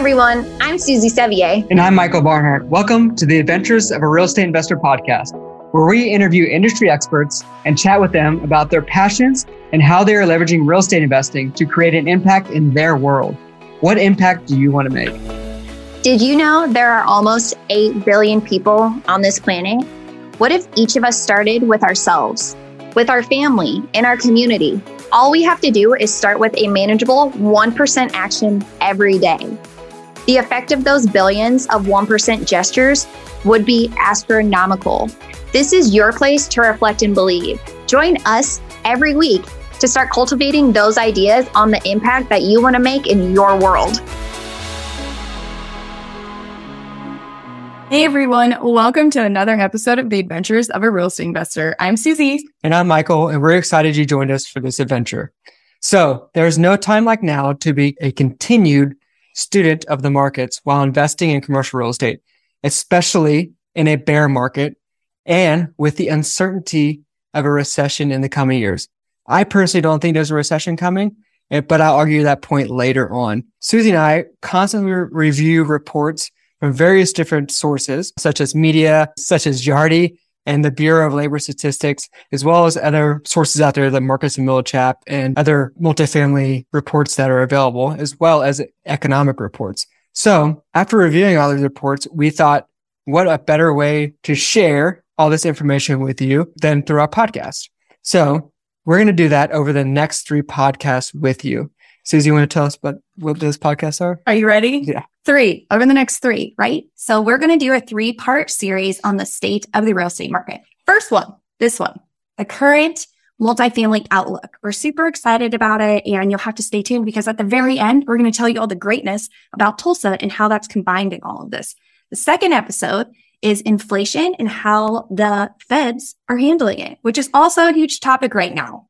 everyone, I'm Suzy Sevier. And I'm Michael Barnhart. Welcome to the Adventures of a Real Estate Investor podcast, where we interview industry experts and chat with them about their passions and how they are leveraging real estate investing to create an impact in their world. What impact do you want to make? Did you know there are almost 8 billion people on this planet? What if each of us started with ourselves, with our family, in our community? All we have to do is start with a manageable 1% action every day. The effect of those billions of 1% gestures would be astronomical. This is your place to reflect and believe. Join us every week to start cultivating those ideas on the impact that you want to make in your world. Hey everyone, welcome to another episode of The Adventures of a Real Estate Investor. I'm Suzy. And I'm Michael, and we're excited you joined us for this adventure. So there's no time like now to be a continued student of the markets while investing in commercial real estate, especially in a bear market and with the uncertainty of a recession in the coming years. I personally don't think there's a recession coming, eh, but I'll argue that point later on. Suzy and I constantly review reports from various different sources, such as media, such as Yardi and the Bureau of Labor Statistics, as well as other sources out there, like Marcus and Millichap and other multifamily reports that are available, as well as economic reports. So after reviewing all these reports, we thought, what a better way to share all this information with you than through our podcast. So we're going to do that over the next three podcasts with you. Suzy, you want to tell us what, what those podcasts are? Are you ready? Yeah. Three over the next three, right? So we're going to do a three part series on the state of the real estate market. First one, this one, the current multifamily outlook. We're super excited about it and you'll have to stay tuned because at the very end, we're going to tell you all the greatness about Tulsa and how that's combined in all of this. The second episode is inflation and how the feds are handling it, which is also a huge topic right now.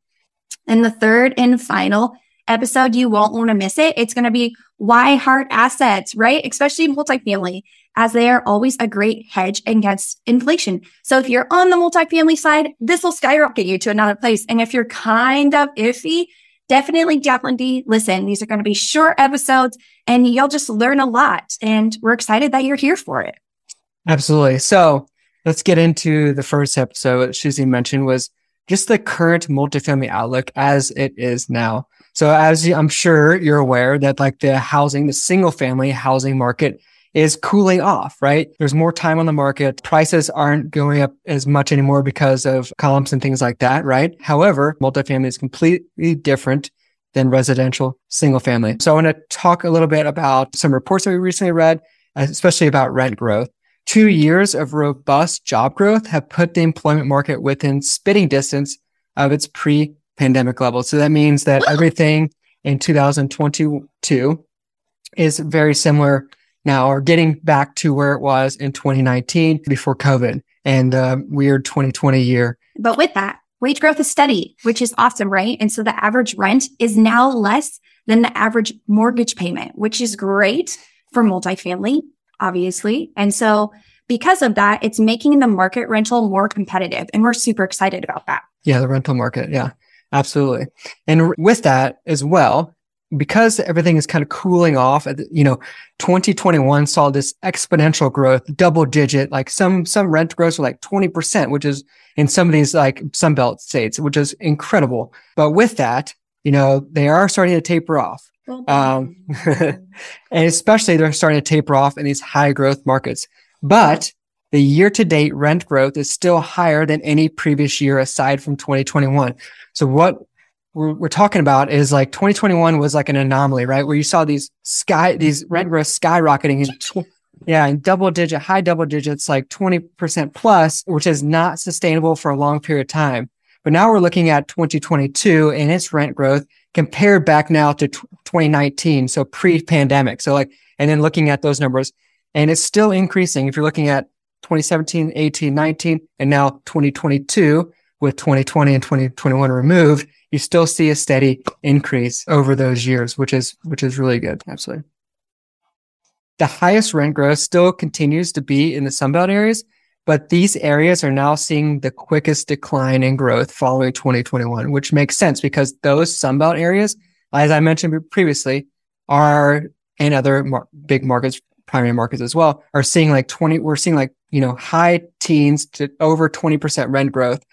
And the third and final episode. You won't want to miss it. It's going to be why hard assets, right? Especially multifamily as they are always a great hedge against inflation. So if you're on the multifamily side, this will skyrocket you to another place. And if you're kind of iffy, definitely, definitely listen. These are going to be short episodes and you'll just learn a lot. And we're excited that you're here for it. Absolutely. So let's get into the first episode, Suzy mentioned was just the current multifamily outlook as it is now. So as I'm sure you're aware that like the housing, the single family housing market is cooling off, right? There's more time on the market. Prices aren't going up as much anymore because of columns and things like that, right? However, multifamily is completely different than residential single family. So I want to talk a little bit about some reports that we recently read, especially about rent growth. Two years of robust job growth have put the employment market within spitting distance of its pre pandemic levels. So that means that everything in 2022 is very similar now or getting back to where it was in 2019 before COVID and the weird 2020 year. But with that, wage growth is steady, which is awesome, right? And so the average rent is now less than the average mortgage payment, which is great for multifamily, obviously. And so because of that, it's making the market rental more competitive. And we're super excited about that. Yeah, the rental market. Yeah. Absolutely. And with that as well, because everything is kind of cooling off, you know, 2021 saw this exponential growth, double digit, like some, some rent growth are like 20%, which is in some of these like Sunbelt states, which is incredible. But with that, you know, they are starting to taper off. Um, and especially they're starting to taper off in these high growth markets. But the year to date rent growth is still higher than any previous year aside from 2021. So what we're, we're talking about is like 2021 was like an anomaly, right? Where you saw these sky, these rent growth skyrocketing in, tw- yeah, in double digit, high double digits, like 20% plus, which is not sustainable for a long period of time. But now we're looking at 2022 and its rent growth compared back now to t- 2019. So pre pandemic. So like, and then looking at those numbers and it's still increasing. If you're looking at 2017, 18, 19, and now 2022 with 2020 and 2021 removed, you still see a steady increase over those years, which is, which is really good. Absolutely. The highest rent growth still continues to be in the Sunbelt areas, but these areas are now seeing the quickest decline in growth following 2021, which makes sense because those Sunbelt areas, as I mentioned previously, are and other mar- big markets, primary markets as well, are seeing like 20, we're seeing like, you know, high teens to over 20% rent growth.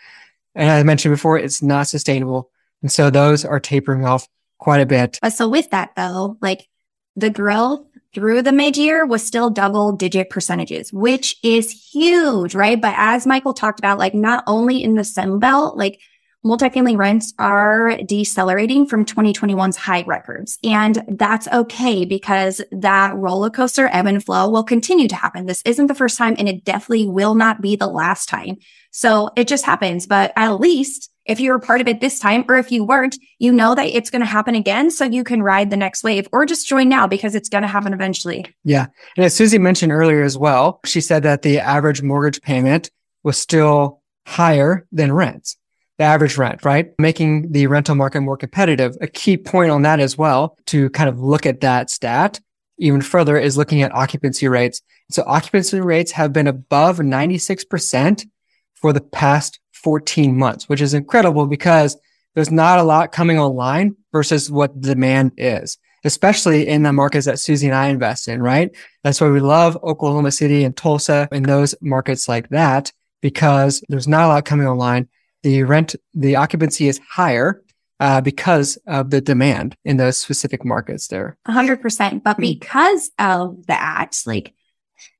And as I mentioned before, it's not sustainable. And so those are tapering off quite a bit. So with that though, like the growth through the mid year was still double digit percentages, which is huge, right? But as Michael talked about, like not only in the Sun Belt, like multifamily rents are decelerating from 2021's high records. And that's okay because that roller coaster ebb and flow will continue to happen. This isn't the first time and it definitely will not be the last time. So it just happens. But at least if you were part of it this time, or if you weren't, you know that it's going to happen again. So you can ride the next wave or just join now because it's going to happen eventually. Yeah. And as Suzy mentioned earlier as well, she said that the average mortgage payment was still higher than rents, the average rent, right? Making the rental market more competitive. A key point on that as well to kind of look at that stat even further is looking at occupancy rates. So occupancy rates have been above 96% for the past 14 months, which is incredible because there's not a lot coming online versus what the demand is, especially in the markets that Suzy and I invest in, right? That's why we love Oklahoma City and Tulsa and those markets like that because there's not a lot coming online. The rent, the occupancy is higher uh, because of the demand in those specific markets there. 100%. But hmm. because of that, like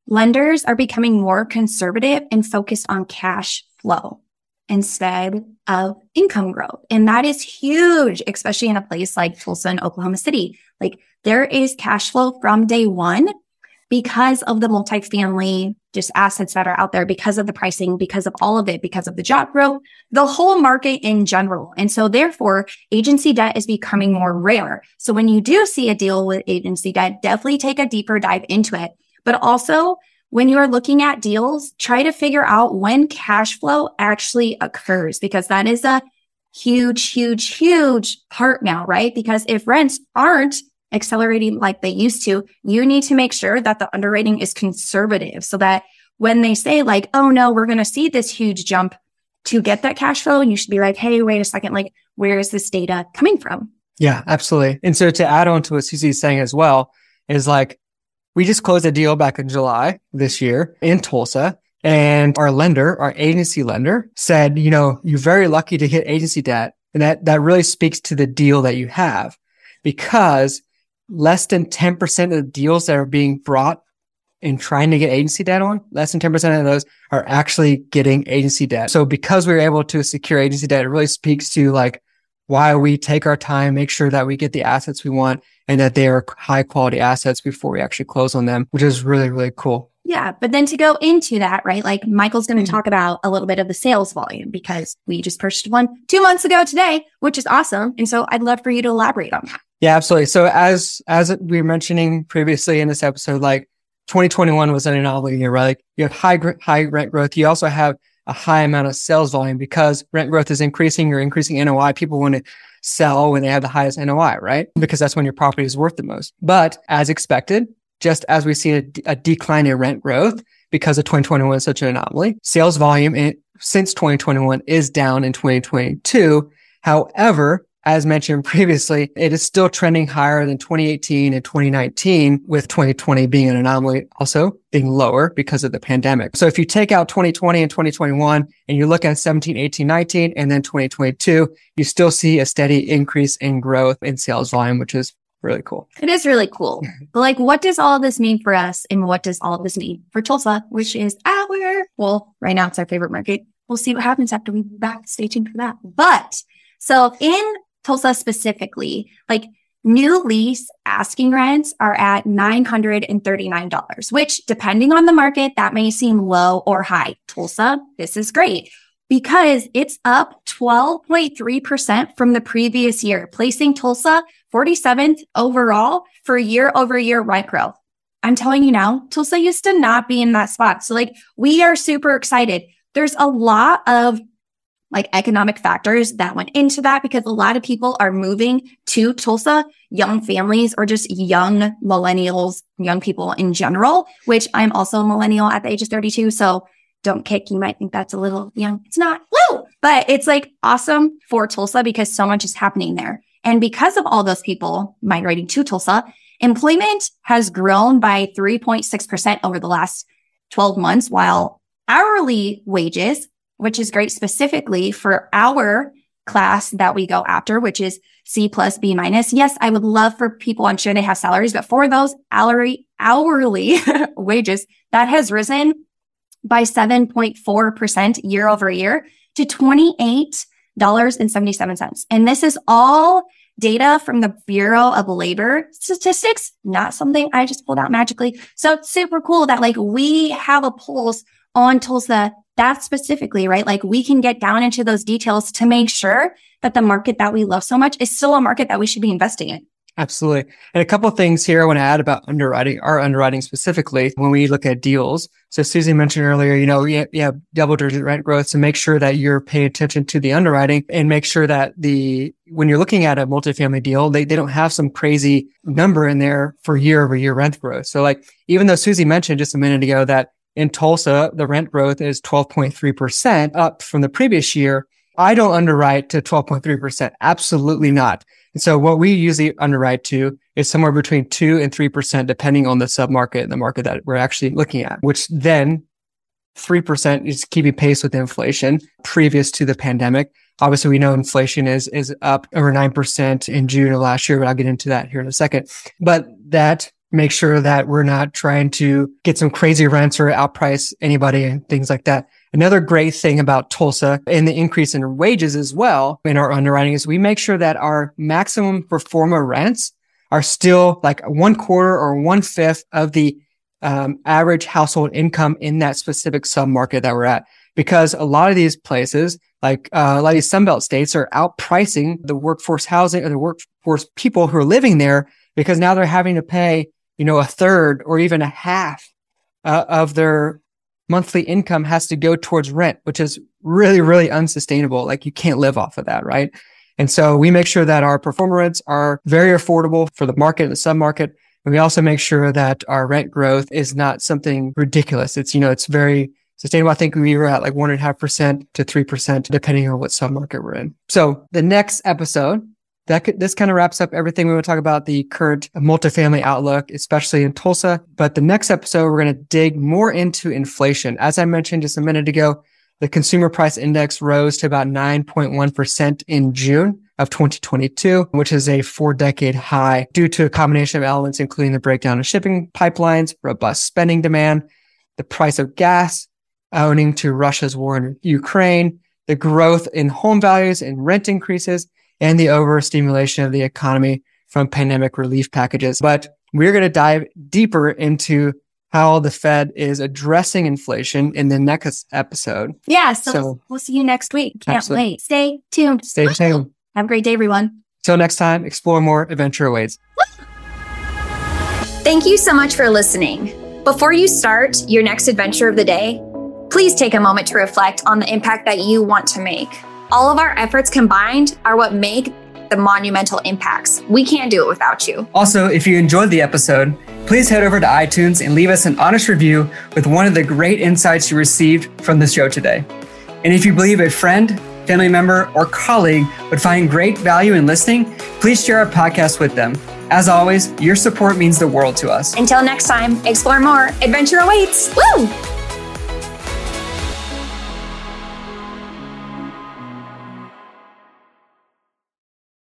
lenders are becoming more conservative and focused on cash flow instead of income growth. And that is huge, especially in a place like Tulsa and Oklahoma City. Like there is cash flow from day one because of the multifamily just assets that are out there, because of the pricing, because of all of it, because of the job growth, the whole market in general. And so therefore agency debt is becoming more rare. So when you do see a deal with agency debt, definitely take a deeper dive into it. But also when you are looking at deals, try to figure out when cash flow actually occurs because that is a huge, huge, huge part now, right? Because if rents aren't accelerating like they used to, you need to make sure that the underwriting is conservative so that when they say like, oh no, we're going to see this huge jump to get that cash flow, and you should be like, hey, wait a second, like, where is this data coming from? Yeah, absolutely. And so to add on to what Suzy's saying as well is like, we just closed a deal back in July this year in Tulsa. And our lender, our agency lender said, you know, you're very lucky to get agency debt. And that, that really speaks to the deal that you have because less than 10% of the deals that are being brought in trying to get agency debt on, less than 10% of those are actually getting agency debt. So because we were able to secure agency debt, it really speaks to like why we take our time, make sure that we get the assets we want and that they are high quality assets before we actually close on them, which is really, really cool. Yeah. But then to go into that, right? Like Michael's going to mm-hmm. talk about a little bit of the sales volume because we just purchased one two months ago today, which is awesome. And so I'd love for you to elaborate on that. Yeah, absolutely. So as, as we were mentioning previously in this episode, like 2021 was an anomaly year, right? Like you have high, high rent growth. You also have a high amount of sales volume because rent growth is increasing, you're increasing NOI. People want to sell when they have the highest NOI, right? Because that's when your property is worth the most. But as expected, just as we see a, a decline in rent growth because of 2021 is such an anomaly, sales volume in, since 2021 is down in 2022. However, as mentioned previously, it is still trending higher than 2018 and 2019, with 2020 being an anomaly also being lower because of the pandemic. So if you take out 2020 and 2021 and you look at 17, 18, 19, and then 2022, you still see a steady increase in growth in sales volume, which is really cool. It is really cool. But like, what does all this mean for us? And what does all this mean for Tulsa, which is our, well, right now it's our favorite market. We'll see what happens after we back. Stay tuned for that. But so in Tulsa specifically, like new lease asking rents are at $939, which depending on the market, that may seem low or high. Tulsa, this is great because it's up 12.3% from the previous year, placing Tulsa 47th overall for year over year rent growth. I'm telling you now, Tulsa used to not be in that spot. So like we are super excited. There's a lot of like economic factors that went into that because a lot of people are moving to Tulsa, young families or just young millennials, young people in general, which I'm also a millennial at the age of 32. So don't kick. You might think that's a little young. It's not. Woo! But it's like awesome for Tulsa because so much is happening there. And because of all those people migrating to Tulsa, Employment has grown by 3.6% over the last 12 months, while hourly wages, which is great specifically for our class that we go after, which is C plus B minus. Yes, I would love for people, I'm sure they have salaries, but for those hourly, hourly wages, that has risen by 7.4% year over year to $28.77. And this is all data from the Bureau of Labor Statistics, not something I just pulled out magically. So it's super cool that like we have a pulse on Tulsa that specifically, right? Like we can get down into those details to make sure that the market that we love so much is still a market that we should be investing in. Absolutely. And a couple things here I want to add about underwriting, our underwriting specifically when we look at deals. So Suzy mentioned earlier, you know, yeah, have double digit rent growth. So make sure that you're paying attention to the underwriting and make sure that the, when you're looking at a multifamily deal, they, they don't have some crazy number in there for year over year rent growth. So like, even though Suzy mentioned just a minute ago that in Tulsa, the rent growth is 12.3% up from the previous year. I don't underwrite to 12.3%. Absolutely not. And so what we usually underwrite to is somewhere between two and 3%, depending on the submarket and the market that we're actually looking at, which then 3% is keeping pace with inflation previous to the pandemic. Obviously, we know inflation is, is up over 9% in June of last year, but I'll get into that here in a second. But that makes sure that we're not trying to get some crazy rents or outprice anybody and things like that. Another great thing about Tulsa and the increase in wages as well in our underwriting is we make sure that our maximum pro forma rents are still like one quarter or one fifth of the um, average household income in that specific submarket that we're at. Because a lot of these places, like uh, a lot of these Sunbelt states, are outpricing the workforce housing or the workforce people who are living there because now they're having to pay, you know, a third or even a half uh, of their monthly income has to go towards rent, which is really, really unsustainable. Like you can't live off of that, right? And so we make sure that our pro forma rents are very affordable for the market and the submarket. And we also make sure that our rent growth is not something ridiculous. It's, you know, it's very sustainable. I think we were at like one and a half percent to three percent, depending on what submarket we're in. So the next episode, that could, this kind of wraps up everything we want to talk about the current multifamily outlook, especially in Tulsa. But the next episode, we're going to dig more into inflation. As I mentioned just a minute ago, the consumer price index rose to about 9.1% in June of 2022, which is a four decade high due to a combination of elements, including the breakdown of shipping pipelines, robust spending demand, the price of gas owing to Russia's war in Ukraine, the growth in home values and rent increases, and the overstimulation of the economy from pandemic relief packages. But we're going to dive deeper into how the Fed is addressing inflation in the next episode. Yeah. So, so we'll see you next week. Can't absolutely. wait. Stay tuned. Stay tuned. Have a great day, everyone. Till next time, explore more adventure awaits. Thank you so much for listening. Before you start your next adventure of the day, please take a moment to reflect on the impact that you want to make. All of our efforts combined are what make the monumental impacts. We can't do it without you. Also, if you enjoyed the episode, please head over to iTunes and leave us an honest review with one of the great insights you received from the show today. And if you believe a friend, family member, or colleague would find great value in listening, please share our podcast with them. As always, your support means the world to us. Until next time, explore more. Adventure awaits. Woo!